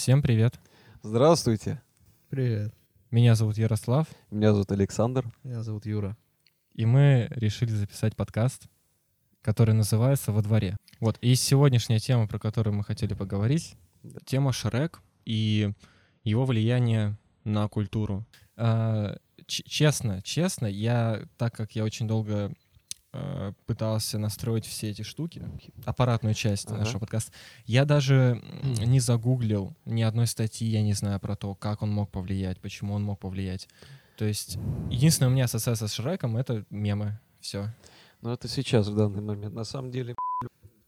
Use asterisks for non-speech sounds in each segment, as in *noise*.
Всем привет. Здравствуйте. Привет. Меня зовут Ярослав, Меня зовут Александр. Меня зовут Юра. и мы решили записать подкаст, который называется «Во дворе». Вот, и сегодняшняя тема, про которую мы хотели поговорить, Да. тема Шрек и его влияние на культуру. А, честно, честно, я, так как я очень долго э, пытался настроить все эти штуки, аппаратную часть Ага. нашего подкаста, я даже не загуглил ни одной статьи, я не знаю про то, как он мог повлиять, почему он мог повлиять. То есть единственная у меня ассоциация с Шреком — это мемы. Все. Но это сейчас, в данный момент. На самом деле,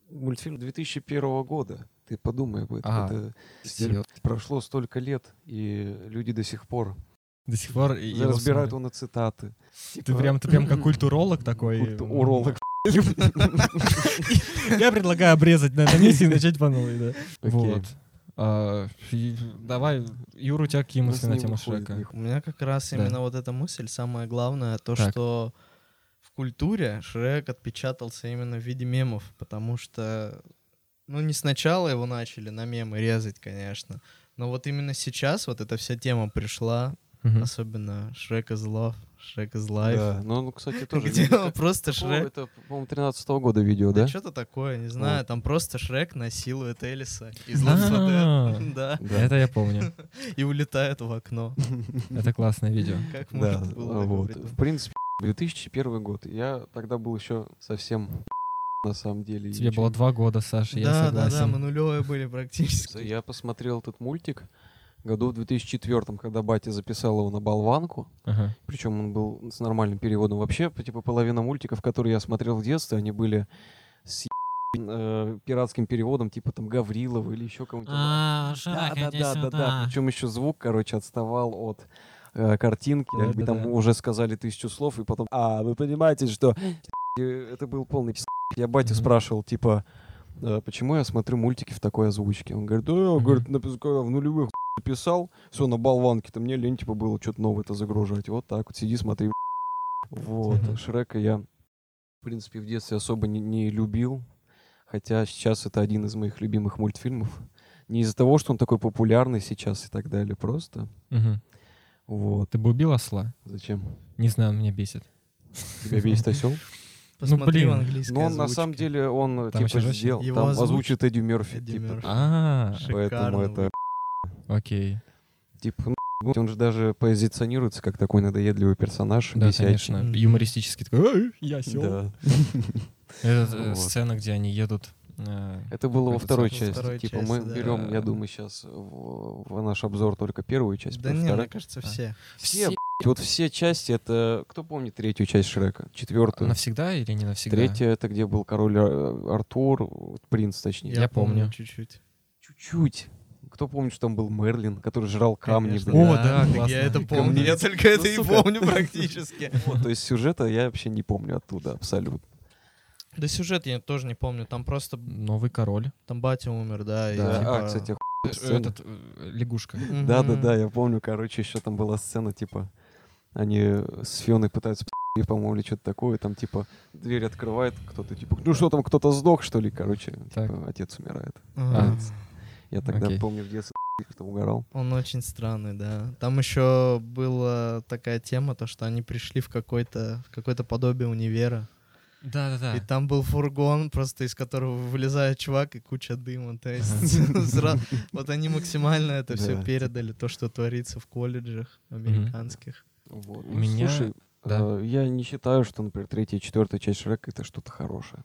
мультфильм 2001 года. Ты подумай об этом. Ага. Это прошло столько лет, и люди до сих пор До сих пор его разбирают смотрят. его на цитаты. Ты прям, ты прям как культуролог такой. Уролог. *laughs* Я предлагаю обрезать на этом месте и начать по новой, да. Вот. А, и Давай, Юра, у тебя какие Ну, мысли на тему Шрека? У меня как раз Да. именно вот эта мысль, самое главное, то, Так. что в культуре Шрек отпечатался именно в виде мемов, потому что, ну, не сначала его начали на мемы резать, конечно, но вот именно сейчас вот эта вся тема пришла, Мгм. особенно Шрек is Love, Шрек is Life, Да, ну, ну, кстати, тоже. *laughs* где он просто Шрек... Это, по-моему, 13 года видео, да? что-то такое, не знаю, там просто Шрек насилует Элиса из Left 4 А, Dead, *laughs* да, Да. Это я помню. *laughs* и улетает в окно. Это классное видео. Как может было а? В принципе, 2001 год. Я тогда был еще совсем на самом деле. Тебе было два года, Саша, я Да, да, да, мы согласен. нулевые были практически. Я посмотрел этот мультик году в 2004, когда батя записал его на болванку. Ага. Причем он был с нормальным переводом. Вообще, типа, половина мультиков, которые я смотрел в детстве, они были с э, пиратским переводом, типа там Гаврилова или еще кого-нибудь. А, да, да, да, да, да. Причем еще звук, короче, отставал от э, картинки. Да, как бы там да. уже сказали тысячу слов, и потом, а, вы понимаете, что *laughs* э, это был полный. Я батю спрашивал, типа, э, почему я смотрю мультики в такой озвучке? Он говорит, да, Мгм. говорит, в нулевых писал, все на болванке-то, мне лень, типа, было что-то новое-то загружать. Вот так вот, сиди, смотри. Вот. Шрека я, в принципе, в детстве особо не, не любил, хотя сейчас это один из моих любимых мультфильмов. Не из-за того, что он такой популярный сейчас и так далее, просто. Мгм. Вот. Ты бы убил осла? Зачем? Не знаю, он меня бесит. Тебя бесит осел? *laughs* Посмотри блин. в английской Ну, он на самом деле, он Там типа сделал. Его Там озвучит озвучит Эдди Мерфи. Эдди типа. Мерфи. А, Поэтому Шикарно это, окей. типа, ну, он же даже позиционируется как такой надоедливый персонаж. Да, бесячий. конечно. Мгм. Юмористический такой, «Эй, я осел. Да. *laughs* Это э, Вот. сцена, где они едут. э, Это было во второй во части. второй типа части, мы да. берем, я думаю, сейчас в, в наш обзор только первую часть. Да потому не, что мне кажется, А. все. Все, блядь, вот все части, это... Кто помнит третью часть Шрека? Четвертую? Навсегда или не навсегда? Третья это где был король Ар- Артур, принц точнее. Я помню. чуть-чуть. Чуть-чуть. Кто помнит, что там был Мерлин, который жрал камни, Конечно, блин. О, да, классно. Я это помню. Камни. Я только это и Ну, помню *laughs* практически. То есть сюжета я вообще не помню оттуда абсолютно. Да сюжет я тоже не помню. Там просто Новый король. там батя умер, да. и Да, типа- а, кстати, Э, сцена. Этот, э, лягушка. Мгм. Да, да, да, я помню, короче, еще там была сцена, типа, они с Фионой пытаются по-моему, или что-то такое, там, типа, дверь открывает кто-то, типа, ну что там, кто-то сдох, что ли, короче, Так. типа, отец умирает. Ага. Я тогда, Окей. помню, в детстве *laughs* что угорал. Он очень странный, да. Там еще была такая тема, то что они пришли в какой-то в какое-то подобие универа. Да-да-да. И там был фургон, просто из которого вылезает чувак и куча дыма. То есть *laughs* вот они максимально это все Да. передали, то, что творится в колледжах американских. Вот. У меня- Слушай, да. э, я не считаю, что, например, третья и четвертая часть Шрека это что-то хорошее.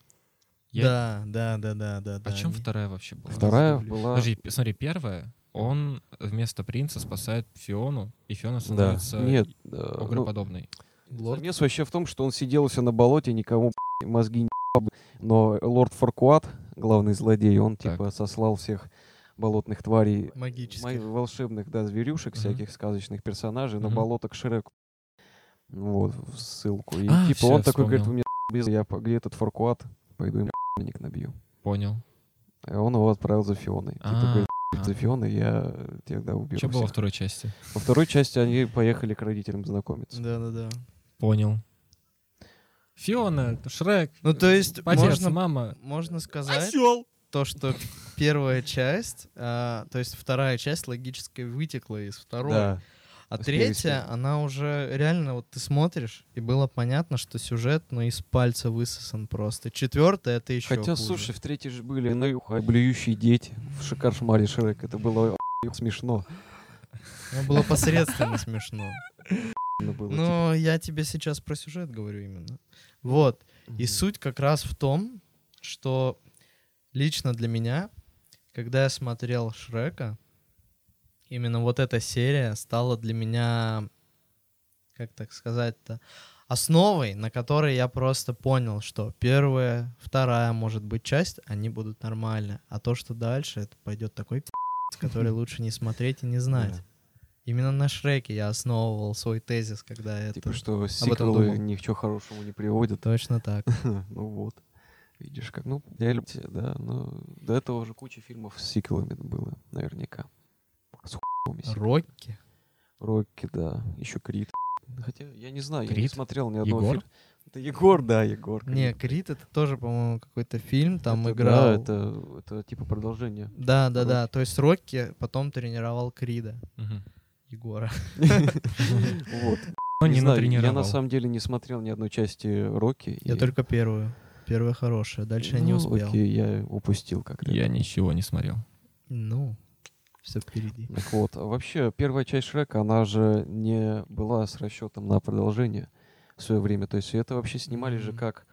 Я- Да, да, да, да, да. О да, чем они- вторая вообще была? Вторая люблю. была... Подожди, смотри, первая, он вместо принца спасает Фиону, и Фиона Да. становится Нет, э, ну, огроподобной. Лорд? Замес вообще в том, что он сидел все на болоте, никому мозги не но лорд Фаркуат, главный злодей, он Так. типа сослал всех болотных тварей, Магических. волшебных, да, зверюшек, Мгм. всяких сказочных персонажей на Мгм. болото к Шреку. Вот, в ссылку. И А, типа он такой говорит, вы меня без я где этот Фаркуат, пойду им *laughs* ебальник набью. Понял. И он его отправил за Фионой. Типа А, *laughs* а. за Фионой я тогда убью Что было во всех». второй части? Во второй части они поехали к родителям знакомиться. Да, да, да. Понял. Фиона, Шрек, Ну, то есть, отец, можно, мама. можно сказать, Осел. то, что первая часть, а, то есть вторая часть логически вытекла из второй. Да. А третья, она уже реально, вот ты смотришь, и было понятно, что сюжет, ну, из пальца высосан просто. Четвертая это еще Хотя, хуже. слушай, в третьей же были ну, блюющие дети в шикаршмаре Шрек. Это было смешно. Ну, было посредственно смешно. Ну, было, Но я тебе сейчас про сюжет говорю именно. Вот. типа, И суть как раз в том, что лично для меня, когда я смотрел Шрека, именно вот эта серия стала для меня, как так сказать-то, основой, на которой я просто понял, что первая, вторая, может быть, часть, они будут нормальны, а то, что дальше, это пойдет такой *laughs* который лучше не смотреть и не знать. Именно на Шреке я основывал свой тезис, когда это... Типа, что сиквелы думал. ни к чему хорошему не приводят. Точно так. *laughs* Ну вот. Видишь, как, ну, я люблю, да, но до этого уже куча фильмов с сиквелами было, наверняка. С сиквелами. Рокки. Рокки, да, еще Крид. Хотя, я не знаю, я не смотрел ни одного Егор? фильма. Это Егор, да, Егор. Не, Крид. Крит это тоже, по-моему, какой-то фильм, там Это, играл. Да, это, это типа продолжение. Да, да, да. Рокки. То есть Рокки потом тренировал Крида, Мгм. Егора. *laughs* Вот. Но Не не знаю, я на самом деле не смотрел ни одной части Рокки. Я и- только первую. Первая хорошая. Дальше я не Ну, успел. Окей, я упустил как-то. Я ничего не смотрел. Ну, все впереди. Так вот, а вообще, первая часть Шрека, она же не была с расчетом на продолжение в свое время. То есть это вообще снимали же Мгм. как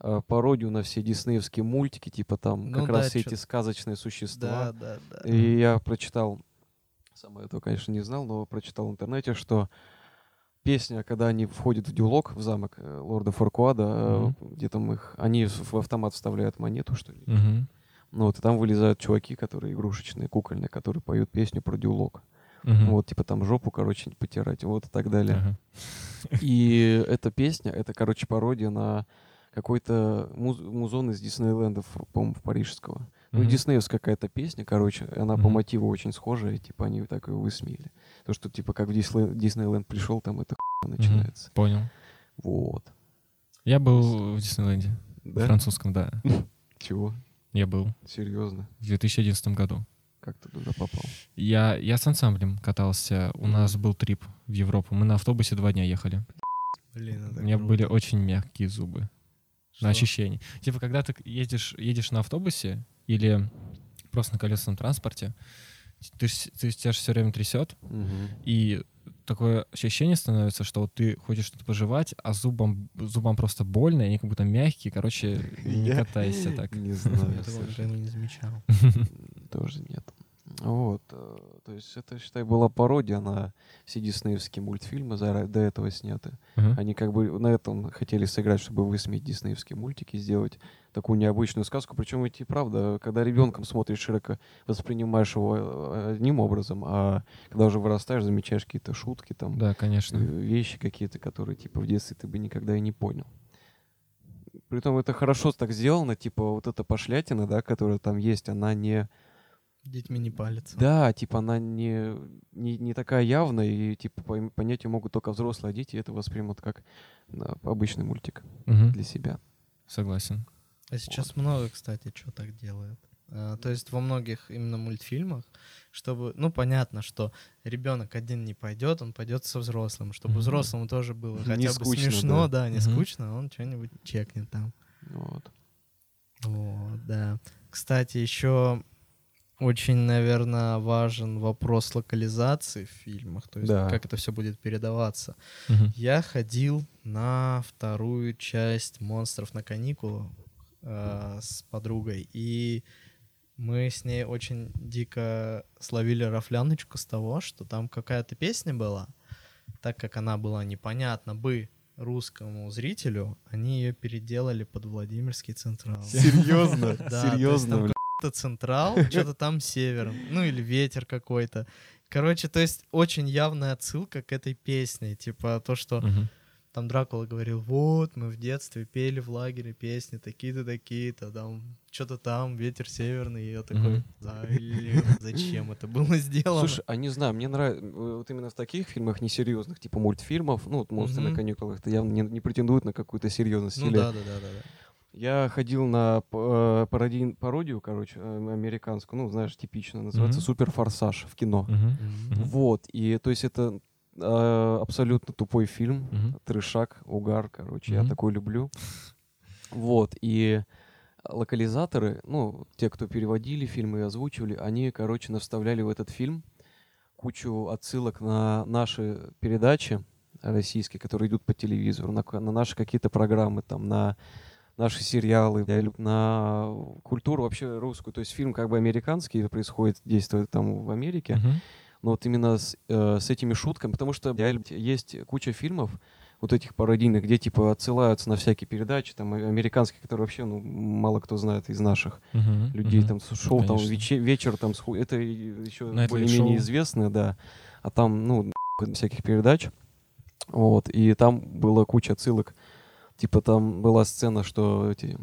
а, пародию на все диснеевские мультики, типа там Ну как да, раз все эти сказочные существа. Да, да, да. И я прочитал, сам этого, конечно, не знал, но прочитал в интернете, что песня, когда они входят в дюлок, в замок э, лорда Фаркуада, э, где там их, они в автомат вставляют монету, что ли. Мгм. Ну вот, и там вылезают чуваки, которые игрушечные, кукольные, которые поют песню про дюлок. Мгм. Вот, типа там жопу, короче, потирать, вот и так далее. Ага. И эта песня, это, короче, пародия на какой-то муз- музон из Диснейленда, в- по-моему, в парижского. Ну, диснеевская какая-то песня, короче, она по Мгм. мотиву очень схожая, типа, они так ее высмеяли. То, что, типа, как в Дисней- Диснейленд пришел, там это хуйня начинается. Понял. Вот. Я был в Диснейленде. Да? Французском, да. *laughs* Чего? Я был Серьезно? в 2011 году. Как ты туда попал? Я, я с ансамблем катался. У нас был трип в Европу. Мы на автобусе два дня ехали. Блин, это У меня круто. были очень мягкие зубы. Что? На ощущение. Типа, когда ты едешь, едешь на автобусе или просто на колесном транспорте, ты, ж- ты, тебя же все время трясет, Мгм. и такое ощущение становится, что вот ты хочешь что-то пожевать, а зубам, зубам просто больно, и они как будто мягкие. Короче, *laughs* не Я катайся так. Не Я знаю. такого слушай. никогда не замечал. *laughs* *laughs* Тоже нет. Вот. э, То есть это, считай, была пародия на все диснеевские мультфильмы зара- до этого сняты. Они как бы на этом хотели сыграть, чтобы высмеять диснеевские мультики, сделать такую необычную сказку. Причем ведь и правда, когда ребенком смотришь широко, воспринимаешь его э, одним образом, а когда уже вырастаешь, замечаешь какие-то шутки, там, Да, э, конечно. вещи какие-то, которые типа в детстве ты бы никогда и не понял. Притом это хорошо так сделано, типа вот эта пошлятина, да, которая там есть, она не... Детьми не палится. Да, типа она не, не, не такая явная, и типа понять ее могут только взрослые, а дети это воспримут как да, обычный мультик Мгм. для себя. Согласен. А сейчас много, кстати, что так делает. А, то есть во многих именно мультфильмах, чтобы, ну понятно, что ребенок один не пойдет, он пойдет со взрослым, чтобы Мгм. взрослому тоже было Не хотя бы скучно, смешно, да. да, не Мгм. скучно, он что-нибудь чекнет там. Вот. Вот, да. Кстати, еще очень, наверное, важен вопрос локализации в фильмах, то есть Да. как это все будет передаваться. Мгм. Я ходил на вторую часть «Монстров на каникулах» э, с подругой, и мы с ней очень дико словили рафляночку с того, что там какая-то песня была, так как она была непонятна бы русскому зрителю, они ее переделали под Владимирский Централ. *laughs* Серьезно? *laughs* Да, Серьезно, там централ, что-то там север, ну или ветер какой-то. Короче, то есть очень явная отсылка к этой песне, типа то, что. Там Дракула говорил, вот, мы в детстве пели в лагере песни такие-то, такие-то, там, что-то там, ветер северный, и я такой. «Блин, зачем это было сделано? Слушай, а не знаю, мне нравится, вот именно в таких фильмах несерьезных, типа мультфильмов, ну, вот «Монстры на каникулах», это явно не, не претендует на какую-то серьезность. ну или да, да, да, да, да. Я ходил на э, пародий- пародию, короче, э, американскую, ну, знаешь, типично, называется Мгм. «Супер форсаж» в кино. Мгм. Мгм. Вот, и то есть это э, абсолютно тупой фильм, Мгм. трешак, угар, короче, я Мгм. такой люблю. Вот, и локализаторы, ну, те, кто переводили фильмы и озвучивали, они, короче, наставляли в этот фильм кучу отсылок на наши передачи российские, которые идут по телевизору, на, на наши какие-то программы, там, на наши сериалы, я на культуру вообще русскую. То есть фильм как бы американский, происходит, действует там в Америке, Мгм. Но вот именно с, э, с этими шутками, потому что реально есть куча фильмов, вот этих пародийных, где типа отсылаются на всякие передачи, там э, американские, которые вообще ну, мало кто знает из наших Мгм. людей, Мгм. там шоу, там Конечно. вече- вечер, там с ху- это еще более-менее известное, да, а там ну всяких передач, вот и там была куча отсылок, типа там была сцена, что эти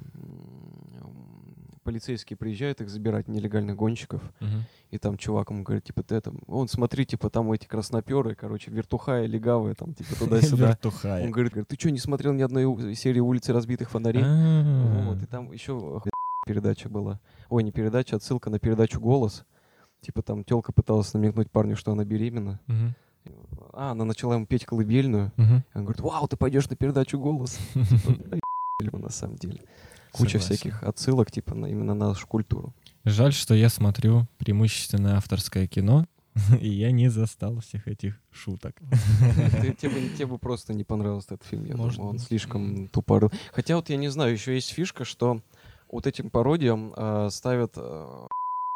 полицейские приезжают их забирать нелегальных гонщиков, Мгм. и там чувак ему говорит, типа, ты там, он, смотри, типа, там эти красноперы, короче, вертухаи, легавые, там, типа, туда-сюда. Вертухай. Он говорит, ты что, не смотрел ни одной серии «Улицы разбитых фонарей»? А. Вот, и там еще передача была. Ой, не передача, отсылка на передачу «Голос». Типа там телка пыталась намекнуть парню, что она беременна. А, она начала ему петь колыбельную. Он говорит, вау, ты пойдешь на передачу «Голос». *laughs* Типа, на самом деле. Куча Согласен. всяких отсылок, типа, на, именно на нашу культуру. Жаль, что я смотрю преимущественно авторское кино, *laughs* и я не застал всех этих шуток. Ты- тебе, *laughs* бы, тебе просто не понравился этот фильм, я Может думаю, он быть. слишком тупорыл. Хотя вот я не знаю, еще есть фишка, что вот этим пародиям э, ставят э,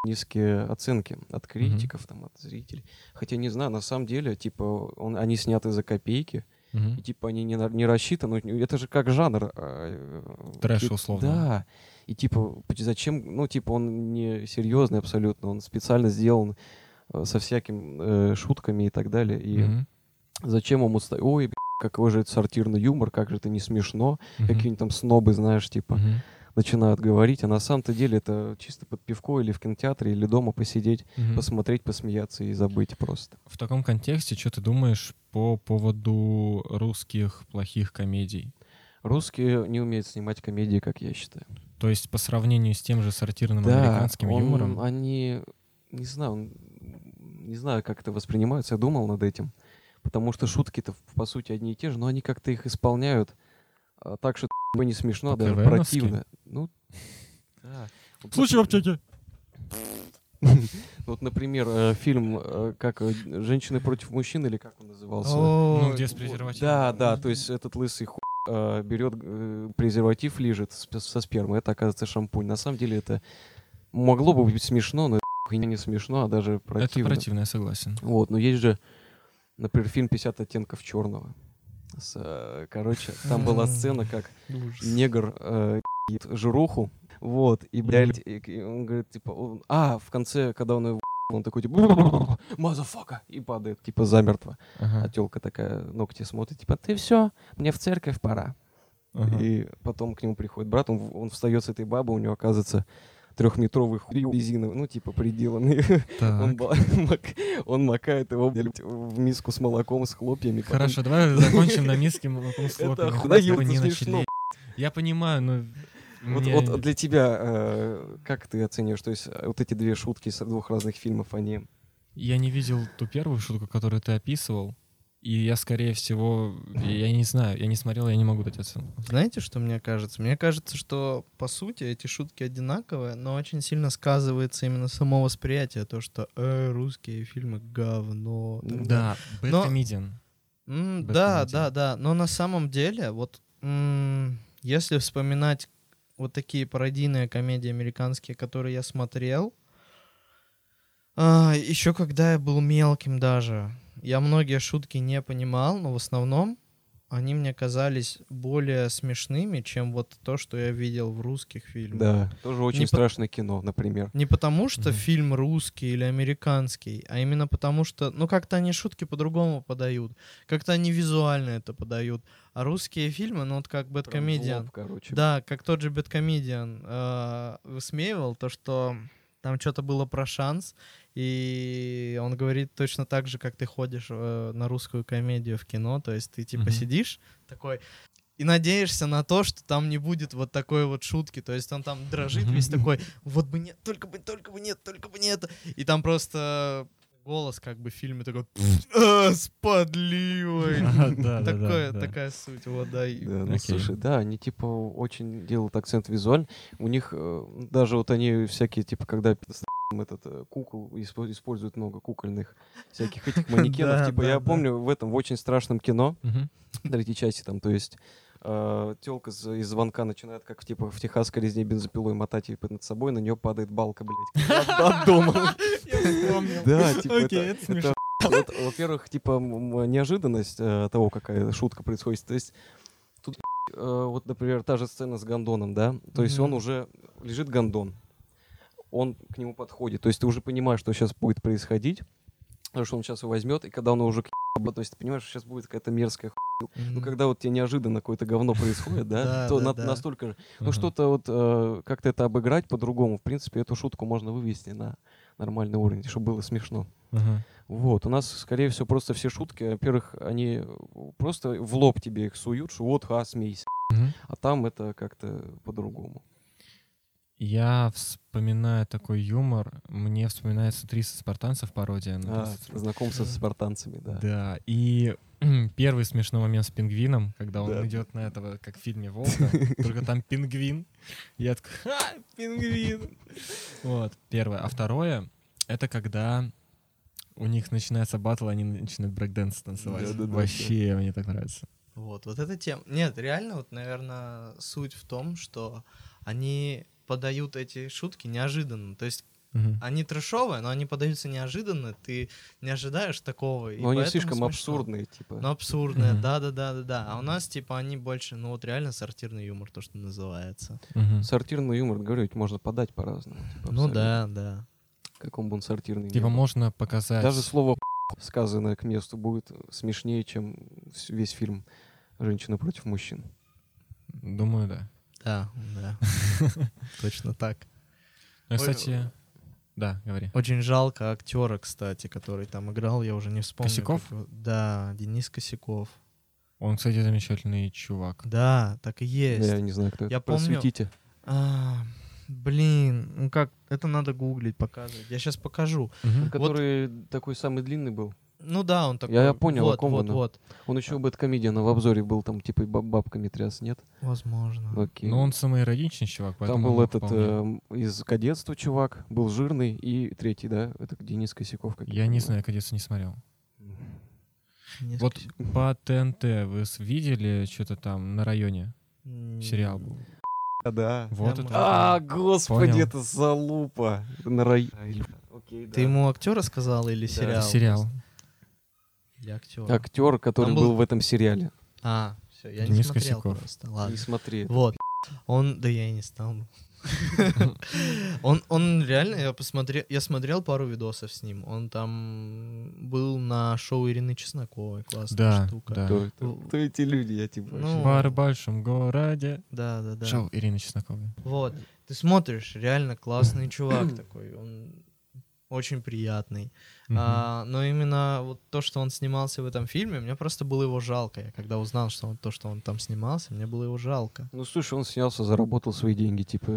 низкие оценки от критиков, там, от зрителей. Хотя не знаю, на самом деле, типа, он, они сняты за копейки, Мгм. и типа они не, не рассчитаны. Это же как жанр. э, Трэш, ки- условно. Да. И типа, зачем, ну, типа, он не серьезный абсолютно, он специально сделан э, со всякими шутками и так далее. И Мгм. Зачем ему ставить? Ой, какой же это сортирный юмор, как же это не смешно. Мгм. Какие-нибудь там снобы, знаешь, типа, Мгм. Начинают говорить, а на самом-то деле это чисто под пивко или в кинотеатре, или дома посидеть, Мгм. посмотреть, посмеяться и забыть просто. В таком контексте, что ты думаешь по поводу русских плохих комедий? Русские не умеют снимать комедии, как я считаю. То есть по сравнению с тем же сортирным американским он- юмором? они, не знаю, не знаю, как это воспринимается, я думал над этим. Потому что шутки-то, по сути, одни и те же, но они как-то их исполняют а, так, что *laughs* не смешно, а даже По-КВНовски? противно. Ну, *laughs* да. Вот Случай в аптеке. *laughs* Вот, например, э, фильм э, как э, «Женщины против мужчин» или как он назывался? Ну, где с презервативом. Да, да, то есть этот лысый хуй э, берет э, презерватив, лежит со спермой, это оказывается шампунь. На самом деле это могло бы быть смешно, но это не смешно, а даже Это противно. противно, я согласен. Вот, но есть же, например, фильм «50 оттенков черного». С, э, короче, там была *laughs* сцена, как негр э, жируху, вот, и, блядь, и- он говорит, типа, он- а, в конце, когда он его он такой, типа, motherfucker, и падает, типа, замертво. А Ага. телка такая, ногти смотрит, типа, ты все, мне в церковь пора. Ага. И потом к нему приходит брат, он, он встает с этой бабы, у него оказывается трехметровый хуй резиновый, ну, типа, приделанный. *laughs* Он, *laughs* он макает его в миску с молоком, с хлопьями. Хорошо, давай *laughs* закончим на миске молоком с Это хлопьями. охуенно не смешно. Я понимаю, но... Вот, мне- вот для тебя, э, как ты оцениваешь, то есть э, вот эти две шутки с двух разных фильмов, они... Я не видел ту первую шутку, которую ты описывал. И я, скорее всего, я не знаю, я не смотрел, я не могу дать оценку. Знаете, что мне кажется? Мне кажется, что по сути эти шутки одинаковые, но очень сильно сказывается именно само восприятие, то, что э, русские фильмы говно. Да, Но- Bad да, да, да. Но на самом деле, вот если вспоминать вот такие пародийные комедии американские, которые я смотрел, еще когда я был мелким даже, я многие шутки не понимал, но в основном они мне казались более смешными, чем вот то, что я видел в русских фильмах. Да, тоже очень Не по- страшное кино, например. Не потому, что Мгм. фильм русский или американский, а именно потому, что, ну, как-то они шутки по-другому подают, как-то они визуально это подают. А русские фильмы, ну, вот как Бэткомедиан, да, как тот же Бэткомедиан э, высмеивал, то, что там что-то было про шанс, и он говорит точно так же, как ты ходишь э, на русскую комедию в кино, то есть ты типа Мгм. сидишь такой, и надеешься на то, что там не будет вот такой вот шутки. То есть он там дрожит весь такой, вот бы нет, только бы, только бы нет, только бы нет. И там просто голос как бы в фильме такой *laughs* «А, с подливой. *laughs* Такая суть, вот, да. ну слушай, да, они типа очень делают акцент визуально. У них э, даже вот они всякие, типа, когда этот э, кукол испо- используют много кукольных всяких этих манекенов. *laughs* Типа, я помню в этом в очень страшном кино, третьей части там, то есть телка из звонка начинает, как типа в техасской резне бензопилой мотать типа, над собой, на нее падает балка, блядь, *laughs* от дома. Да, типа это, во-первых, типа неожиданность э, того, какая шутка происходит. То есть тут, э, вот, например, та же сцена с гондоном, да, то есть он уже лежит гондон, он к нему подходит, то есть ты уже понимаешь, что сейчас будет происходить, потому что он сейчас его возьмет, и когда он уже к то есть ты понимаешь, сейчас будет какая-то мерзкая хуйня. Ну, Мгм. когда вот тебе неожиданно какое-то говно происходит, да, то настолько же ну, что-то вот э, как-то это обыграть по-другому. В принципе, эту шутку можно вывести на нормальный уровень, чтобы было смешно. Вот, у нас, скорее всего, просто все шутки, во-первых, они просто в лоб тебе их суют, что вот, ха, смейся. А там это как-то по-другому. Я вспоминаю такой юмор. Мне вспоминается «300 спартанцев» пародия. на А, 300 знакомство с спартанцами, да. Да, и *clears throat* первый смешной момент с пингвином, когда он Да. идет на этого, как в фильме «Волка», *laughs* только там пингвин. Я такой, ха, пингвин. *laughs* Вот, первое. А второе, это когда у них начинается батл, они начинают брейкдэнс танцевать. Да-да-да, Вообще, мне так нравится. Вот, вот эта тема. Нет, реально, вот, наверное, суть в том, что они подают эти шутки неожиданно. То есть Мгм. они трэшовые, но они подаются неожиданно. Ты не ожидаешь такого. и Но они слишком смешно. абсурдные, типа. Ну, абсурдные, Мгм. да, да, да, да, да. А у нас, типа, они больше, ну, вот реально сортирный юмор, то, что называется. Мгм. Сортирный юмор, говорю, ведь можно подать по-разному. типа, Ну да, да. Каком бы он сортирный ни Типа был. можно показать... Даже слово сказанное к месту будет смешнее, чем весь фильм «Женщина против мужчин». Думаю, да. Да, да. *laughs* Точно так. Ну, кстати... Да, говори. Очень жалко актера, кстати, который там играл, я уже не вспомню. Косяков? как Да, Денис Косяков. Он, кстати, замечательный чувак. Да, так и есть. Я не знаю, кто это. Я помню. Просветите. А, блин, ну как, это надо гуглить, показывать. Я сейчас покажу. Который такой самый длинный был. Ну да, он такой. Я понял, о вот, ком вот, оно. вот. Он еще об комедиана в обзоре был, там типа баб- бабками тряс, нет? Возможно. Окей. Ну, он самый ироничный чувак, Там был этот эм, из кадетства чувак, был жирный, и третий, да, это Денис Косяков. как Я не знаю, кадетство не смотрел. Денис Вот по ТНТ вы видели что-то там на районе? Сериал был. А, да. Вот Я это. А, господи, Понял. это залупа. На рай... Окей, Ты ему актера сказал или Да. сериал? Сериал. Или актер? Актер, который был... был- в этом сериале. А, все, я не Денис смотрел Косяков. просто. Ладно. Не смотри. Вот. Он, да я и не стал. *laughs* Он, он реально, я посмотрел, я смотрел пару видосов с ним. Он там был на шоу Ирины Чесноковой, классная Да, штука. да. Кто, это? Кто эти люди, я типа... Ну, в большом городе. Да, да, да. Шоу Ирины Чесноковой. Вот. Ты смотришь, реально классный чувак *clears throat* такой. Он очень приятный. Мгм. А, но именно вот то, что он снимался в этом фильме, мне просто было его жалко. Я когда узнал, что он, то, что он там снимался, мне было его жалко. Ну, слушай, он снялся, заработал свои деньги, типа...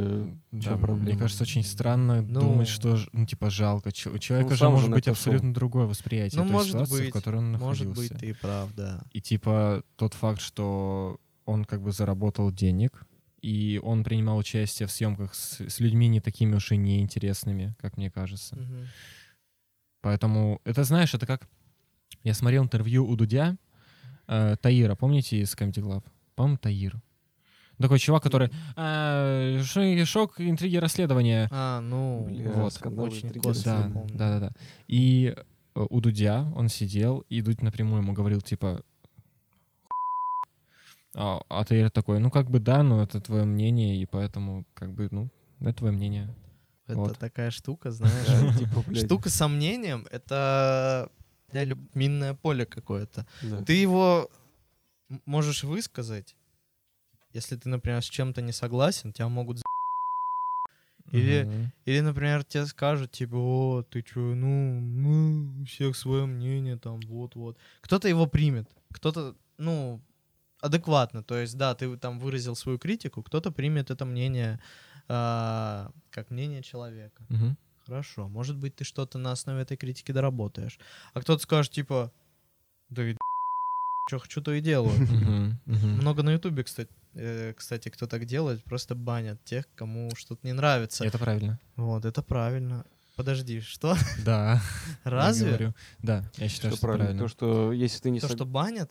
Да, чё проблема? мне кажется, очень странно Ну, думать, что, ну, типа, жалко. Ч- У человека Он же сам может же быть абсолютно другое восприятие Ну, той может ситуации, в быть, которой он Может находился. быть, ты и прав, да. И типа тот факт, что он как бы заработал денег, и он принимал участие в съемках с, с людьми не такими уж и неинтересными, как мне кажется. Мгм. Поэтому это, знаешь, это как... Я смотрел интервью у Дудя, э, Таира, помните из Comedy Club? По-моему, Таир. Такой чувак, который... «А, ш- шок, интриги, расследования. А, ну, Бля, Вот. скандалы, очень интриги, Да, да, да, да. И э, у Дудя он сидел, и Дудь напрямую ему говорил, типа, а, а Таир такой, ну, как бы да, но это твое мнение, и поэтому, как бы, ну, это твое мнение. Это Вот. такая штука, *laughs* знаешь. Типа. Штука с сомнением — это минное поле какое-то. Ты его можешь высказать, если ты, например, с чем-то не согласен, тебя могут за- Или- Мгм. Или, например, тебе скажут, типа, о, ты чё, ну, ну, у всех свое мнение, там, вот-вот. Кто-то его примет, кто-то, ну, адекватно. То есть, да, ты там выразил свою критику, кто-то примет это мнение а, как мнение человека. Мгм. Хорошо, может быть, ты что-то на основе этой критики доработаешь. А кто-то скажет, типа, да ведь *laughs* что хочу, то и делаю. Много на Ютубе, кстати, э, кстати, кто так делает, просто банят тех, кому что-то не нравится. Это правильно. Вот, это правильно. Подожди, что? Да. *laughs* я Разве? говорю. Да, я считаю, Что что правильно? правильно. То, что если ты не То, сог- что банят?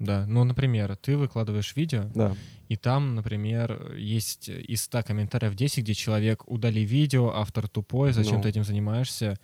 Да, ну, например, ты выкладываешь видео, Да. и там, например, есть из 100 комментариев 10, где человек удали видео, автор тупой, зачем Ну. ты этим занимаешься.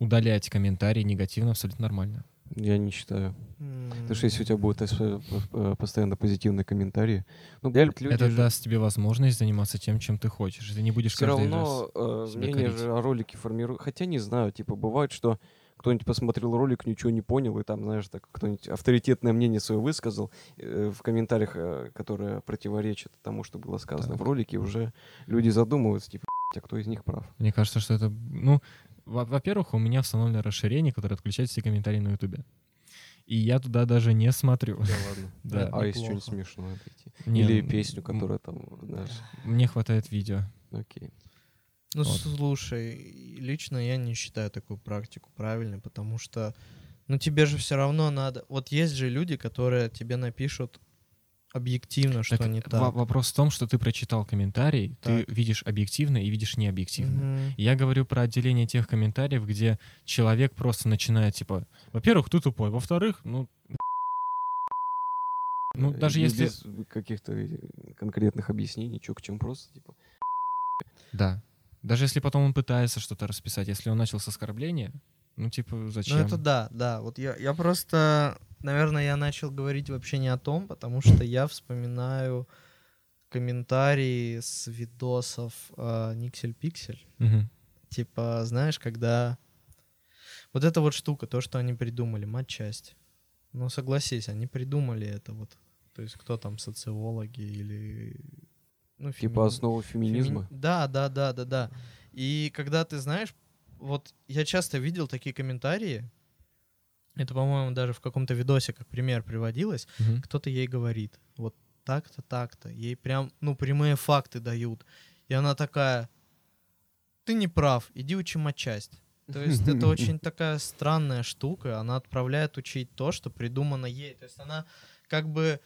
Удалять комментарии негативно абсолютно нормально. Я не считаю. М, Потому что если у тебя будут э, э, постоянно позитивные комментарии, ну, люди Это же даст тебе возможность заниматься тем, чем ты хочешь. Ты не будешь все каждый раз... равно э, себя мнение же о ролике формирует. Хотя не знаю, типа бывает, что кто-нибудь посмотрел ролик, ничего не понял, и там, знаешь, так кто-нибудь авторитетное мнение свое высказал э, в комментариях, э, которое противоречит тому, что было сказано Так. в ролике, уже люди задумываются, типа, а кто из них прав? Мне кажется, что это... Ну, во- во-первых, у меня установлено расширение, которое отключает все комментарии на Ютубе. И я туда даже не смотрю. Да ладно. *laughs* Да. А если что-нибудь смешное? Не, Или песню, которая там, знаешь, Мне хватает видео. окей. Ну, Вот. слушай, лично я не считаю такую практику правильной, потому что, ну, тебе же все равно надо... Вот есть же люди, которые тебе напишут объективно, что Так, не так. Вопрос в том, что ты прочитал комментарий, ты Так. видишь объективно и видишь необъективно. Мгм. Я говорю про отделение тех комментариев, где человек просто начинает, типа, во-первых, ты тупой, во-вторых, ну... Ну, Э, даже без- если... Без каких-то э, конкретных объяснений, что к чему просто, типа. Да. Даже если потом он пытается что-то расписать, если он начал с оскорбления, ну, типа, зачем? Ну, это да, да. Вот я, я просто, наверное, я начал говорить вообще не о том, потому что я вспоминаю комментарии с видосов э, Никсель Пиксель. Мгм. Типа, знаешь, когда... Вот эта вот штука, то, что они придумали, матчасть. Ну, согласись, они придумали это вот. То есть кто там, социологи или... Ну, Типа феми- основу феминизма. Феми- Да, да, да, да, да. И когда ты знаешь, вот я часто видел такие комментарии, это, по-моему, даже в каком-то видосе как пример приводилось, Мгм. кто-то ей говорит, вот так-то, так-то, ей прям, ну, прямые факты дают. И она такая, ты не прав, иди учи матчасть. То есть это *laughs* очень такая странная штука, она отправляет учить то, что придумано ей. То есть она как бы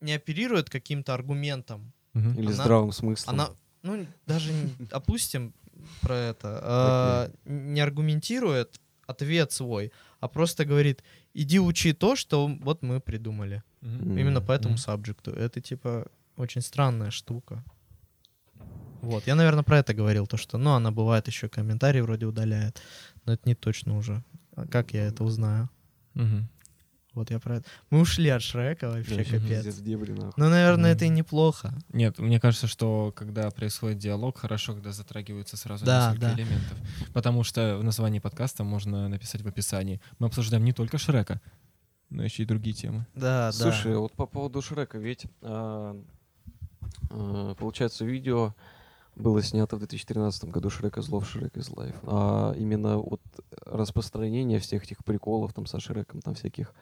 не оперирует каким-то аргументом, Или Она- здравым смыслом. она, ну, даже не- *laughs* опустим про это, а, не аргументирует ответ свой, а просто говорит, иди учи то, что вот мы придумали. М. Именно по этому Мгм. сабжекту. Это, типа, очень странная штука. Вот, я, наверное, про это говорил, то, что, ну, она бывает еще комментарии вроде удаляет, но это не точно уже. А как я это узнаю? Мгм. Вот я про это. Мы ушли от Шрека вообще, Вообще капец. дебри, нахуй. Ну, наверное, Мгм. это и неплохо. Нет, мне кажется, что когда происходит диалог, хорошо, когда затрагиваются сразу Да, несколько да. элементов. Потому что в названии подкаста можно написать в описании. Мы обсуждаем не только Шрека, но еще и другие темы. Да, Слушай, да. вот по поводу Шрека, ведь а, а, получается видео было снято в 2013 году Шрек is Love, Шрек is Life. А именно вот распространение всех этих приколов там со Шреком, там всяких,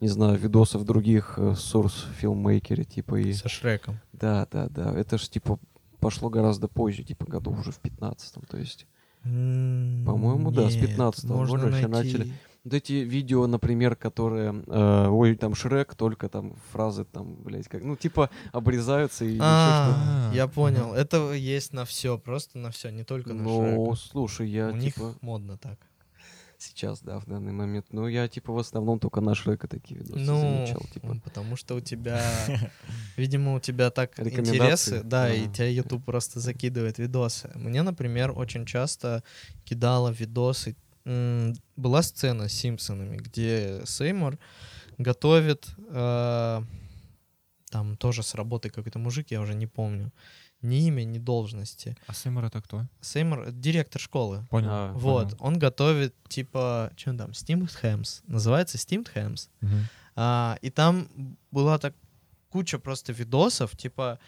не знаю, видосов других э, source фильммейкеры, типа и... Со Шреком. Да, да, да. Это ж типа пошло гораздо позже, типа году уже в 15 то есть. По-моему, да, с 15-го можно найти. начали. Вот эти видео, например, которые, э, ой, там Шрек, только там фразы там, блядь, как, ну, типа, обрезаются и еще. А, я понял. Это есть на все, просто на все, не только на Ну, Шрека. слушай, я У них типа модно так. Сейчас, да, в данный момент, ну, я типа в основном только на Шрека такие видосы Ну, замечал, типа. потому что у тебя, *laughs* видимо, у тебя так интересы, да, и Ага. тебя YouTube просто закидывает видосы. Мне, например, очень часто кидала видосы. Была сцена с Симпсонами, где Сеймур готовит, э, там тоже с работы какой-то мужик, я уже не помню, ни имя, ни должности. А Сэмор это кто? Сеймур — директор школы. Понял. А, Вот, понял. он готовит, типа, что там, steamed hams. Называется steamed hams. Мгм. А, и там была так куча просто видосов, типа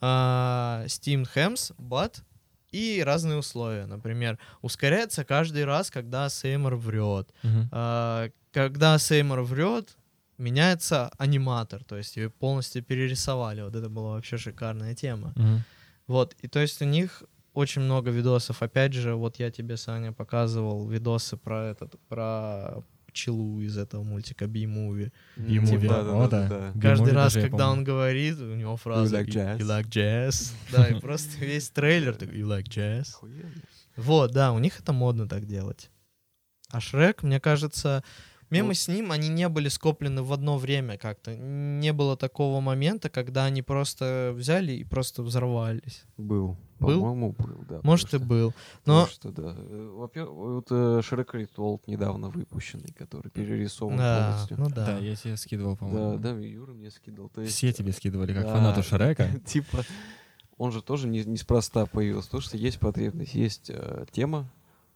а, steamed hams, but и разные условия. Например, ускоряется каждый раз, когда Сеймор врет. Мгм. А, когда Сеймор врет, меняется аниматор, то есть ее полностью перерисовали. Вот это была вообще шикарная тема. Мгм. Вот, и то есть у них очень много видосов. Опять же, вот я тебе, Саня, показывал видосы про этот, про пчелу из этого мультика B-Movie. B-movie. Типа, О, да. да. Каждый B-movie раз, когда он говорит, у него фраза like jazz? You like jazz? *laughs* Да, и просто весь трейлер такой You like jazz? Охуенно. Вот, да, у них это модно так делать. А Шрек, мне кажется, мемы Ну- с ним, они не были скоплены в одно время как-то. Не было такого момента, когда они просто взяли и просто взорвались. Был. Был? По-моему, был, да. Может, и потому что- был. Но, потому что, да. э, Во-первых, вот э, Шрек Ритволд недавно выпущенный, который перерисован да, полностью. ну Да, да. я тебе скидывал, Да, по-моему. да, Юра мне скидывал. То есть, Все тебе скидывали, как да, фанату Шрека. *laughs* Типа, он же тоже не- неспроста появился. То, что есть потребность, есть э, тема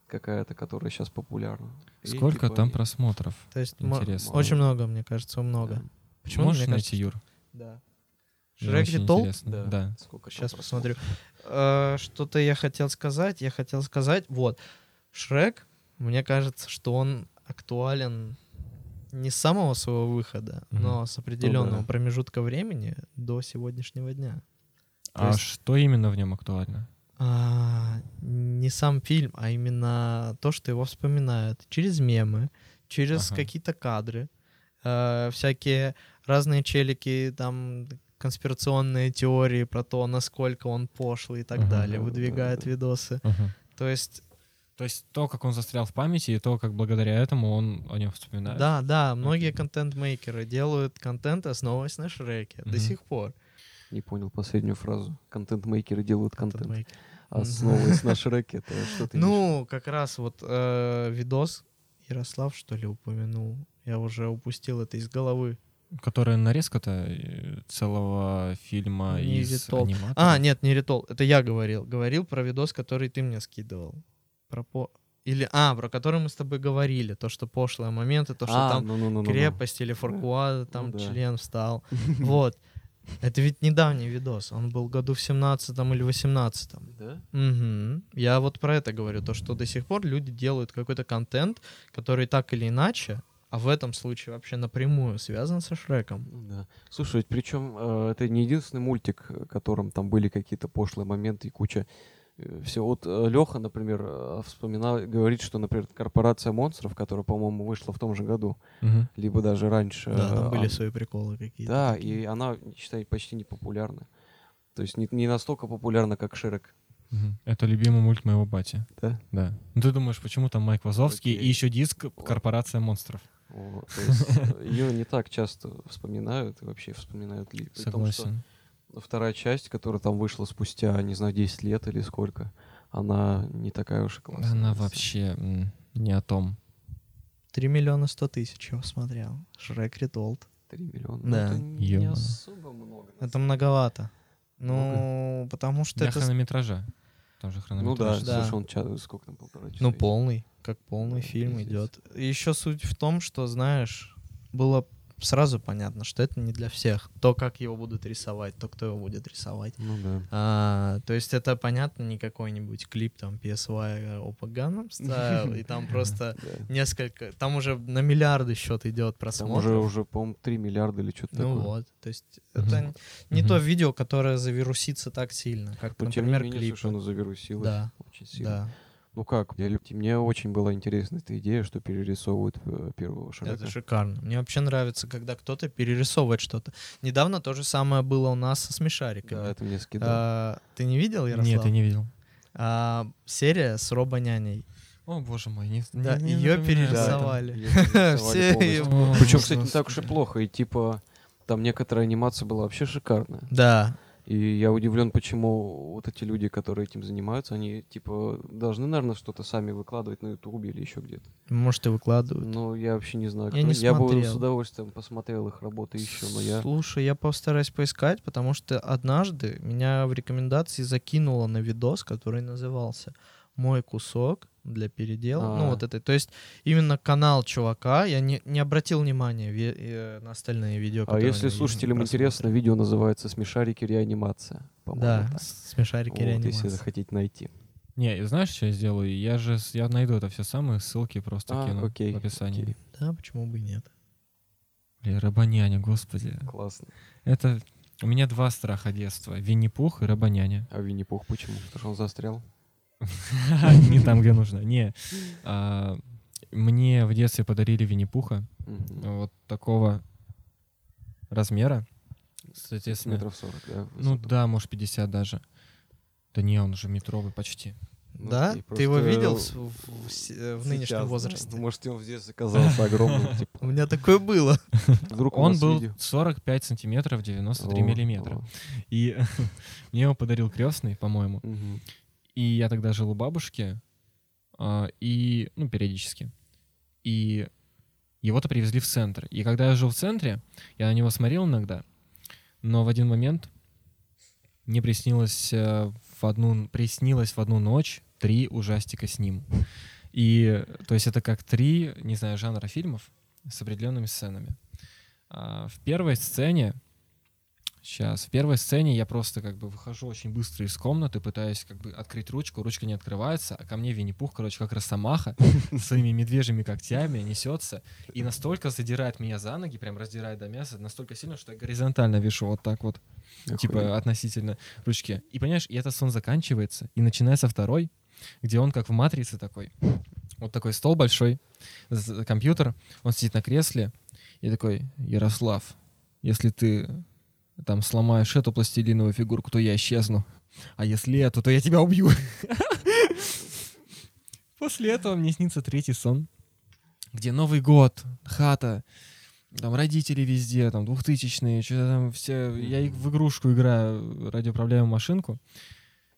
какая-то, которая сейчас популярна. И, Сколько типа, там и- просмотров? То есть Интересно. очень много, мне кажется, много. да, Почему? Можешь мне найти, кажется, Юр? Да. Шрек интересно. Да. Да. Сколько Сейчас посмотрю. Э, Что-то я хотел сказать. Я хотел сказать, вот, Шрек, мне кажется, что он актуален не с самого своего выхода, Мгм. но с определенного да. промежутка времени до сегодняшнего дня. То А есть- что именно в нем актуально? А, не сам фильм, а именно то, что его вспоминают через мемы, через Ага. какие-то кадры, э, всякие разные челики, там конспирационные теории про то, насколько он пошлый и так Ага. далее, Да, да, выдвигают да. видосы. Мгм. То есть, То есть то, как он застрял в памяти, и то, как благодаря этому он о нем вспоминает. да, да, многие контент-мейкеры делают контент, основываясь на Шреке до Мгм. сих пор. Не понял последнюю фразу. Контент-мейкеры делают контент. Контент-мейкер. Основываясь *laughs* на Шреке, это что ты имеешь в виду? Ну, как раз вот э, видос Ярослав, что ли, упомянул. Я уже упустил это из головы. Которая нарезка-то э, целого фильма Не из Ритол. аниматора. А, нет, не Ритол, это я говорил. Говорил про видос, который ты мне скидывал. Про по... Или, а, про который мы с тобой говорили. То, что пошлые моменты, то, что А, там ну-ну-ну-ну-ну. крепость или Фуркуада, там да. член встал. *laughs* Вот. Это ведь недавний видос. Он был году в 17 или 18 Да? Мгм. Я вот про это говорю, то, что до сих пор люди делают какой-то контент, который так или иначе, а в этом случае вообще напрямую связан со Шреком. Ну Да. Слушай, причем э, это не единственный мультик, в котором там были какие-то пошлые моменты и куча э, всего. Вот Леха, например, э, вспоминал, говорит, что, например, корпорация монстров, которая, по-моему, вышла в том же году, Мгм. либо даже раньше. Да, там э, были а- свои приколы какие-то. Да, такие. и она, считай, почти не популярна. То есть не, не настолько популярна, как. Мгм. Это любимый мульт моего бати. Да? Да. Ну ты думаешь, почему там Майк Вазовский Окей. и еще диск «Корпорация монстров»? О, то есть ее не так часто вспоминают, и вообще вспоминают ли. При том, что Согласен. Вторая часть, которая там вышла спустя, не знаю, 10 лет или сколько, она не такая уж и классная. Она вообще не о том. 3 миллиона 100 тысяч его смотрел. Шрек Ритолд. 3 миллиона. Да. Ну, это не особо много. Это многовато. Ну, потому что Для это... хронометража. Там же деле. Ну да, хронометраж. Да. слушай, он ча- сколько там, полтора часа? Ну, полный, как полный Да, фильм идет. Еще суть в том, что, знаешь, было сразу понятно, что это не для всех. То, как его будут рисовать, то, кто его будет рисовать. Ну да. А, то есть это, понятно, не какой-нибудь клип там PSY Oppa Gangnam Style, и там просто несколько... Там уже на миллиарды счет идет Там просмотров. уже, уже, по-моему, 3 миллиарда или что-то Ну такое. вот, то есть это не то видео, которое завирусится так сильно, как, например, клипы. совершенно завирусилось. Да, Очень сильно. Ну как, я, люб- мне очень была интересна эта идея, что перерисовывают э, первого Шрека. Это шикарно. Мне вообще нравится, когда кто-то перерисовывает что-то. Недавно то же самое было у нас со смешариками. Да, это мне скидал. А, ты не видел, Ярослав? Нет, я не видел. А, серия с Робо-няней. О, боже мой, не, Да, не- этом. перерисовали. Все Причем, кстати, не так уж и плохо. И типа там некоторая анимация была вообще шикарная. Да. И я удивлен, почему вот эти люди, которые этим занимаются, они типа должны, наверное, что-то сами выкладывать на Ютубе или еще где-то. Может, и выкладывают. Ну, я вообще не знаю. Я кто. не я бы смотрел. с удовольствием посмотрел их работы еще, но я... Слушай, я постараюсь поискать, потому что однажды меня в рекомендации закинуло на видос, который назывался «Мой кусок для передела». Ну, А. вот это. То есть именно канал чувака, я не, не обратил внимания э, на остальные видео, А если слушателям интересно, видео называется «Смешарики реанимация». По-моему, Да, так. смешарики Вот, если реанимации. хотите найти. Не, и знаешь, что я сделаю? Я же я найду это все самые ссылки просто А, кину окей, в описании. окей. Да, почему бы и нет? Бля, Рабаняня, господи. Классно. Это у меня два страха детства. Винни-Пух и Рабаняня. А Винни-Пух почему? Потому что он застрял? *laughs* Не там, где нужно. Не. А, Мне в детстве подарили Винни-Пуха. Вот такого размера. Соответственно, Метров сорок, да? ну да, может 50 даже. Да не, он уже метровый почти. Ну, Да? Ты его видел в, в- в с- э, сейчас, нынешнем да. возрасте? Может, он в детстве казался огромным. *laughs* типа, У меня такое было. Вдруг Он был видео. 45 сантиметров, 93 О, миллиметра. о. И *laughs* мне его подарил крестный, по-моему. И я тогда жил у бабушки, а, и, ну, периодически. И его-то привезли в центр. И когда я жил в центре, я на него смотрел иногда, но в один момент мне приснилось э, в одну, приснилось в одну ночь три ужастика с ним. И, то есть это как три, не знаю, жанра фильмов с определенными сценами. А, в первой сцене Сейчас. В первой сцене я просто как бы выхожу очень быстро из комнаты, пытаюсь как бы открыть ручку, ручка не открывается, а ко мне Винни-Пух, короче, как росомаха, *laughs* своими медвежьими когтями несется и настолько задирает меня за ноги, прям раздирает до мяса, настолько сильно, что я горизонтально вешу вот так вот, Охуенно. типа относительно ручки. И понимаешь, и этот сон заканчивается, и начинается второй, где он как в «Матрице» такой. Вот такой стол большой, компьютер, он сидит на кресле и такой, Ярослав, если ты там сломаешь эту пластилиновую фигурку, то я исчезну. А если эту, то я тебя убью. *laughs* После этого мне снится третий сон, где Новый год, хата, там родители везде, там двухтысячные, что-то там все. Я в игрушку играю, радиоуправляемую машинку.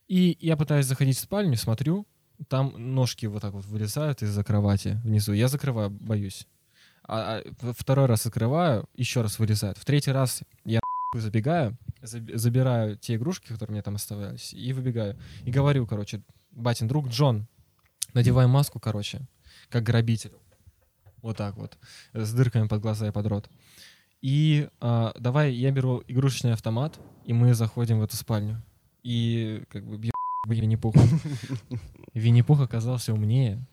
И я пытаюсь заходить в спальню, смотрю, там ножки вот так вот вылезают из-за кровати внизу. Я закрываю, боюсь. А, а второй раз открываю, еще раз вылезает. В третий раз я забегаю, заб- забираю те игрушки, которые мне там оставались, и выбегаю. И говорю, короче, батин друг Джон, надевай маску, короче, как грабитель. Вот так вот, с дырками под глаза и под рот. И а, давай я беру игрушечный автомат, и мы заходим в эту спальню. И как бы бью Винни-Пуха. *laughs* Винни-Пух оказался умнее.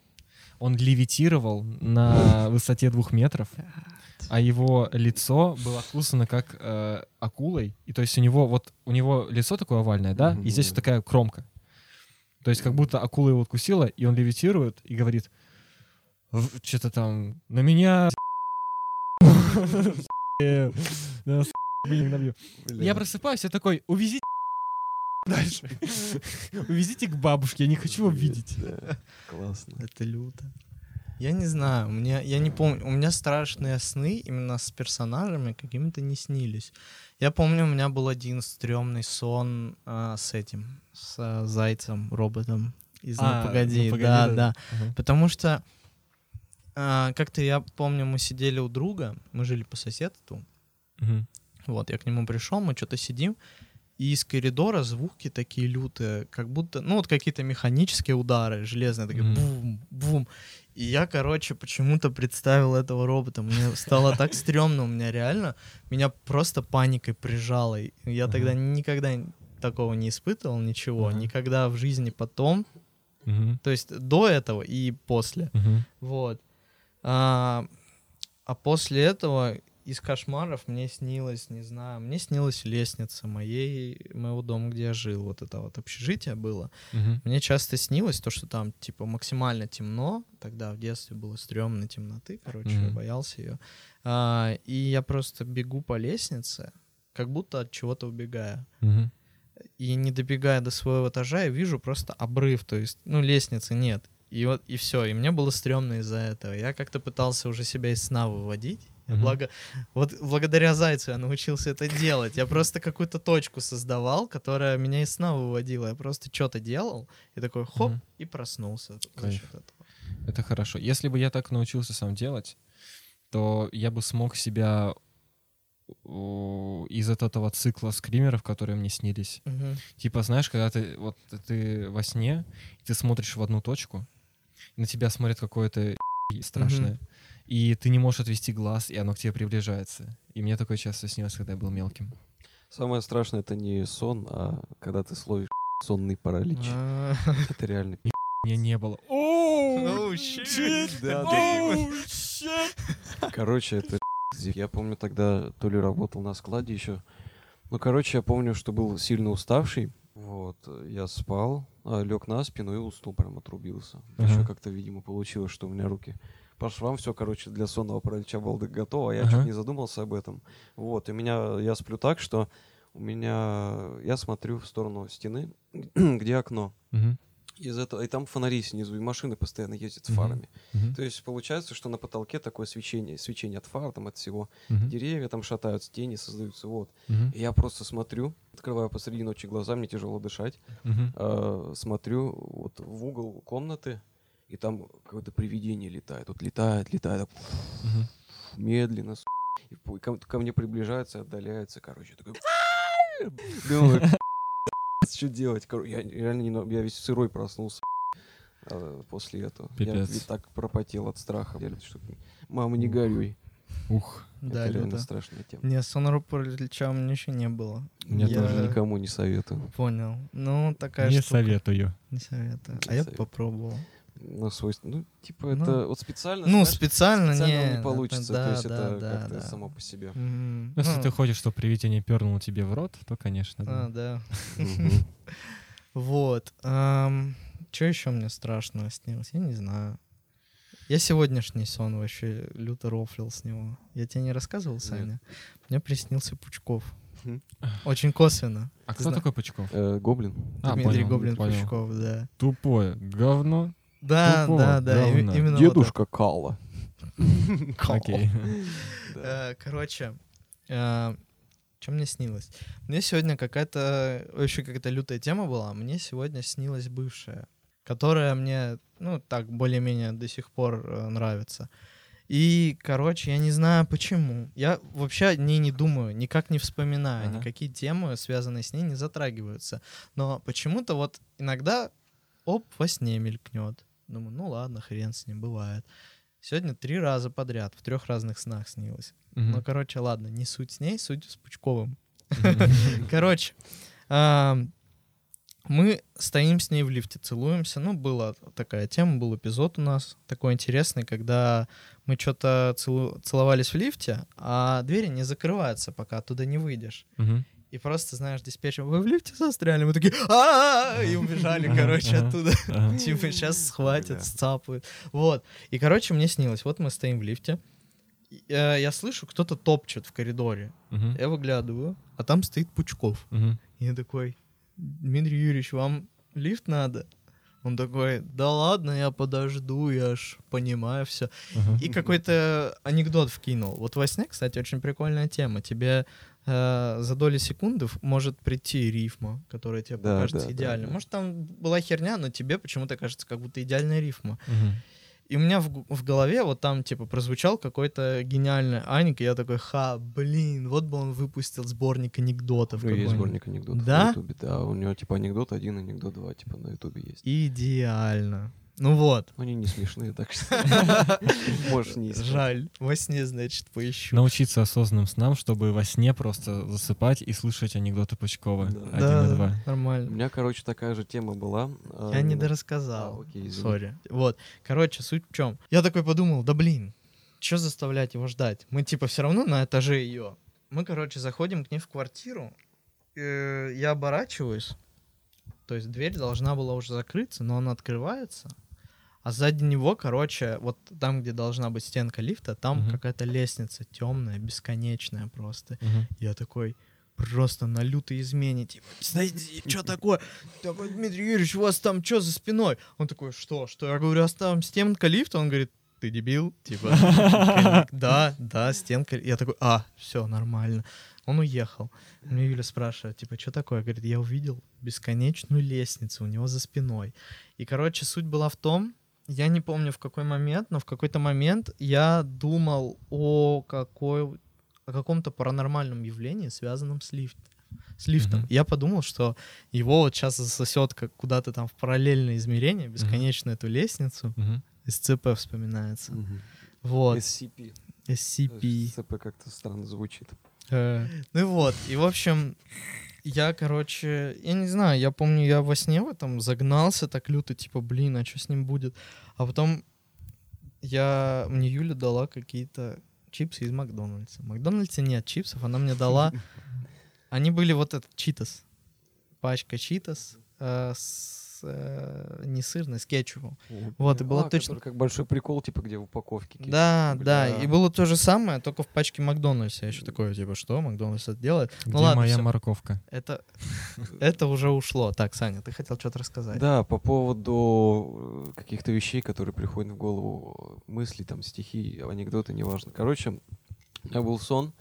Он левитировал на высоте двух метров, а его лицо было откусано как э, акулой. И то есть у него вот у него лицо такое овальное, да, и здесь вот такая кромка. То есть как будто акула его откусила, и он левитирует и говорит, что-то там на меня э, да, с***, блин, набью». Бля. Я просыпаюсь, я такой, увезите дальше. *laughs* Увезите к бабушке, я не хочу его видеть. Классно. Это люто. Я не знаю, мне, я не помню, у меня страшные сны именно с персонажами какими-то не снились. Я помню, у меня был один стрёмный сон а, с этим, с а, зайцем, роботом из «Ну, А, погоди», «Ну, погоди», да, да. да. Ага. Потому что а, как-то я помню, мы сидели у друга, мы жили по соседству, Мгм. вот, я к нему пришел, мы что-то сидим, и из коридора звуки такие лютые, как будто, ну, вот какие-то механические удары, железные, такие Мгм. бум, бум. И я, короче, почему-то представил этого робота. Мне стало так стрёмно, у меня реально, меня просто паникой прижало. Я тогда никогда такого не испытывал, ничего, никогда в жизни потом, то есть до этого и после. Вот. А, а после этого из кошмаров мне снилось, не знаю, мне снилась лестница моей, моего дома, где я жил. Вот это вот общежитие было. Мгм. Мне часто снилось то, что там, типа, максимально темно. Тогда в детстве было стрёмно темноты, короче, я Мгм. боялся ее. А, и я просто бегу по лестнице, как будто от чего-то убегая. Мгм. И не добегая до своего этажа, я вижу просто обрыв, то есть, ну, лестницы нет. И вот, и все, и мне было стрёмно из-за этого. Я как-то пытался уже себя из сна выводить. Мгм. Благо, вот благодаря Зайцу я научился это делать. Я просто какую-то точку создавал, которая меня из сна выводила. Я просто что-то делал, и такой хоп, Мгм. и проснулся. Кайф. Это хорошо. Если бы я так научился сам делать, то я бы смог себя из этого цикла скримеров, которые мне снились. Мгм. Типа, знаешь, когда ты вот ты во сне, ты смотришь в одну точку, и на тебя смотрит какое-то страшное, и ты не можешь отвести глаз, и оно к тебе приближается. И мне такое часто снилось, когда я был мелким. Самое страшное это не сон, а когда ты словишь *laughs* сонный паралич. А, *laughs* Это реально Меня не было. Короче, это *laughs* Я помню тогда то ли работал на складе еще. Ну, короче, я помню, что был сильно уставший. Вот, я спал, лег на спину и уснул, прям отрубился. Еще как-то, видимо, получилось, что у меня руки по швам, все, короче, для сонного паралича балды готово, а я Ага. чуть не задумался об этом. Вот, и меня, я сплю так, что у меня, я смотрю в сторону стены, *clears throat* где окно. Мгм. Из этого, и там фонари снизу, и машины постоянно ездят с фарами. Мгм. То есть получается, что на потолке такое свечение, свечение от фар, там от всего. Мгм. Деревья там шатаются, тени создаются, вот. Мгм. И я просто смотрю, открываю посреди ночи глаза, мне тяжело дышать. Мгм. э, смотрю вот в угол комнаты, и там какое-то привидение летает. Вот летает, летает, так Мгм. медленно, с***, и ко, ко мне приближается, отдаляется, короче, такой... Думаю, что делать? Я реально не, я весь сырой проснулся э, после этого. Я Пипец. ведь так пропотел от страха. Я, что- Мама, не горюй. Ух. Да, Это реально люто. страшная тема. Не, у меня еще не было. Мне Я тоже Никому не советую. Понял. Ну, такая Не штука. советую. Не советую. Не А я бы советую. попробовал. На свой... Ну, типа, Ну, это вот специально... Ну, знаешь, специально, специально не. не получится. да, то есть да, это да, как-то да. само по себе. Ну, Если Ну, ты хочешь, чтобы привидение пернуло тебе в рот, то, конечно. А, да. да. Мгм. *laughs* Вот. Что еще мне страшного снилось? Я не знаю. Я сегодняшний сон вообще люто рофлил с него. Я тебе не рассказывал, Саня? Мне приснился Пучков. Очень косвенно. А Ты кто такой Пучков? Э, Гоблин. А, Дмитрий понял, Гоблин понял. Пучков, да. Тупое говно. Да, Тупого да, да. Именно вот Дедушка Кала. это. *laughs* Кал. Окей. *laughs* Э, Короче, что мне снилось? Мне сегодня какая-то, вообще какая-то лютая тема была. Мне сегодня снилась бывшая, которая мне, ну, так, более-менее до сих пор э, нравится. И, короче, я не знаю почему. Я вообще о ней не думаю, никак не вспоминаю. Ага. Никакие темы, связанные с ней, не затрагиваются. Но почему-то вот иногда, оп, во сне мелькнет. Думаю, ну ладно, хрен с ним, бывает. Сегодня три раза подряд, в трех разных снах снилось. Мгм. Ну, короче, ладно, не суть с ней, суть с Пучковым. Мгм. *laughs* Короче, ам, мы стоим с ней в лифте, целуемся. Ну, была такая тема, был эпизод у нас такой интересный, когда мы что-то целовались в лифте, а двери не закрываются, пока оттуда не выйдешь. Мгм. И просто, знаешь, диспетчер, вы в лифте застряли? Мы такие, а и убежали, короче, оттуда. *laughs* Типа, сейчас схватят, сцапают. Вот. И, короче, мне снилось. Вот мы стоим в лифте. э, Я слышу, кто-то топчет в коридоре. Я выглядываю, а там стоит Пучков. И я такой, Дмитрий Юрьевич, вам лифт надо? Он такой, да ладно, я подожду, я ж понимаю все. И какой-то анекдот вкинул. Вот во сне, кстати, очень прикольная тема. Тебе э, за доли секунды может прийти рифма, которая тебе Да, покажется да, идеальной. да. Может, там была херня, но тебе почему-то кажется как будто идеальная рифма. Мгм. И у меня в, в голове вот там, типа, прозвучал какой-то гениальный аник, и я такой, ха, блин, вот бы он выпустил сборник анекдотов. Ну, есть какой-нибудь». сборник анекдотов Да? на Ютубе. Да, у него типа анекдот один, анекдот два, типа на Ютубе есть. Идеально. Ну вот. Они не смешные, так что *laughs* можешь не. Жаль. Во сне, значит, поищу. Научиться осознанным снам, чтобы во сне просто засыпать и слышать анекдоты Пучкова. Да. Один и два. У нормально. меня, короче, такая же тема была. Я не а, дорассказал. а, окей. Сори. Вот. Короче, суть в чем. Я такой подумал, да блин, что заставлять его ждать? Мы типа все равно на этаже ее. Мы, короче, заходим к ней в квартиру. э, Я оборачиваюсь. То есть дверь должна была уже закрыться, но она открывается. А сзади него, короче, вот там, где должна быть стенка лифта, там Мгм. какая-то лестница темная, бесконечная просто. Мгм. Я такой просто на лютой измене, типа, знаете, что такое? Такой, Дмитрий Юрьевич, у вас там что за спиной? Он такой, что, что? Я говорю, а там стенка лифта? Он говорит, ты дебил? Типа, «Конечно, *laughs* да, да, стенка. Я такой, а, все, нормально. Он уехал. Мне Юля спрашивает, типа, что такое? Говорит, я увидел бесконечную лестницу у него за спиной. И, короче, суть была в том, я не помню в какой момент, но в какой-то момент я думал о какой о каком-то паранормальном явлении, связанном с лифтом. С лифтом. Мгм. Я подумал, что его вот сейчас засосет как куда-то там в параллельное измерение, бесконечную эту лестницу. Мгм. СЦП вспоминается. Мгм. Вот. SCP. SCP. СЦП как-то странно звучит. Э, Ну и вот. И, в общем, я, короче, я не знаю, я помню, я во сне в этом загнался так люто, типа, блин, а что с ним будет? А потом я, мне Юля дала какие-то чипсы из Макдональдса. В Макдональдсе нет чипсов, она мне дала... *laughs* Они были вот этот читос. Пачка читос э, с, э, не сырной, с кетчупом. Вот, и было А, точно- как большой прикол, типа, где в упаковке. кетчуп. Да, да, Бля. и было то же самое, только в пачке Макдональдса. Я еще такое, типа, что Макдональдс это делает? Где ну ладно, моя всё. морковка? Это, *laughs* это уже ушло. Так, Саня, ты хотел что-то рассказать? Да, по поводу э, каких-то вещей, которые приходят в голову, мысли, там, стихи, анекдоты, неважно. Короче, у меня был сон,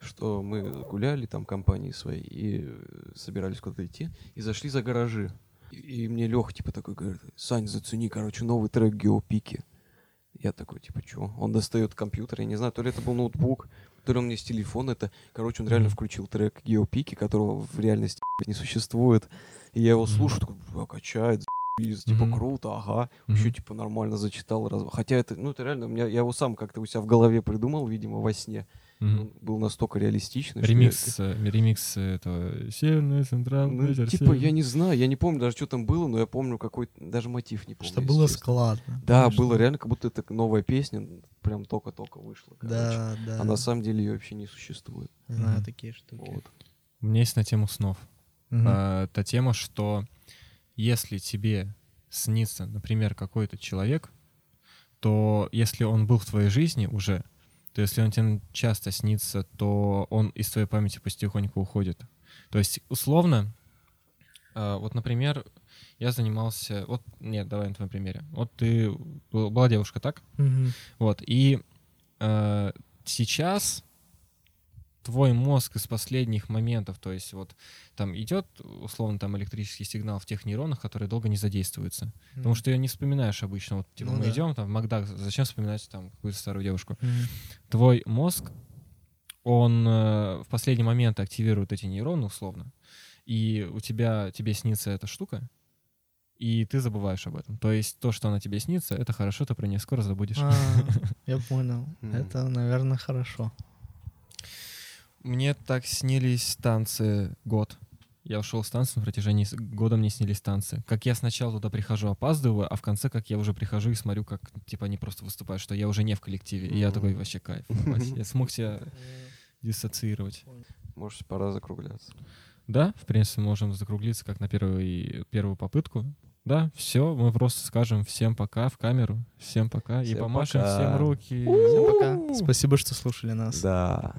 что мы гуляли там компанией своей и э, собирались куда-то идти, и зашли за гаражи. И, мне Леха типа такой говорит, Сань, зацени, короче, новый трек Геопики. Я такой, типа, чё? Он достает компьютер, я не знаю, то ли это был ноутбук, то ли он мне с телефона это. Короче, он реально включил трек Геопики, которого в реальности не существует. И я его слушаю, такой, «Бля, качает, за***ь, типа, Мгм. круто, ага. Мгм. Еще, типа, нормально зачитал. Раз... Хотя это, ну, это реально, у меня, я его сам как-то у себя в голове придумал, видимо, во сне. Он был настолько реалистичный. что я- Ремикс, э, ремикс этого Северный, Центральный, Ну, ветер типа, северный». я не знаю, я не помню даже, что там было, но я помню какой даже мотив не помню. Что было складно. Да, Конечно. было реально, как будто это новая песня, прям только-только вышла. короче. Да, да. А на самом деле ее вообще не существует. Знаю Мгм. такие штуки. Вот. У меня есть на тему снов. Мгм. А, та тема, что если тебе снится, например, какой-то человек, то если он был в твоей жизни уже, то если он тебе часто снится, то он из твоей памяти потихоньку уходит. То есть, условно, а, вот, например, я занимался... Вот, нет, давай на твоем примере. Вот ты... был- Была девушка, так? Мгм. Вот, и э, сейчас твой мозг из последних моментов, то есть вот там идет, условно, там электрический сигнал в тех нейронах, которые долго не задействуются. Потому Мгм. что ее не вспоминаешь обычно. Вот, типа, Ну мы да. идем там в Макдак, зачем вспоминать там какую-то старую девушку? Мгм. Твой мозг, он э, в последний момент активирует эти нейроны, условно, и у тебя, тебе снится эта штука, и ты забываешь об этом. То есть то, что она тебе снится, это хорошо, ты про нее скоро забудешь. А, *laughs* Я понял. Это, наверное, хорошо. Мне так снились танцы год. Я ушел с танцев, на протяжении года мне снились танцы. Как я сначала туда прихожу, опаздываю, а в конце, как я уже прихожу и смотрю, как, типа, они просто выступают, что я уже не в коллективе. И я такой, вообще кайф. Я смог себя диссоциировать. Может, пора закругляться. Да, в принципе, можем закруглиться, как на первую, первую попытку. Да, все, мы просто скажем всем пока в камеру. Всем пока. и помашем пока. всем руки. Всем пока. Спасибо, что слушали нас. Да.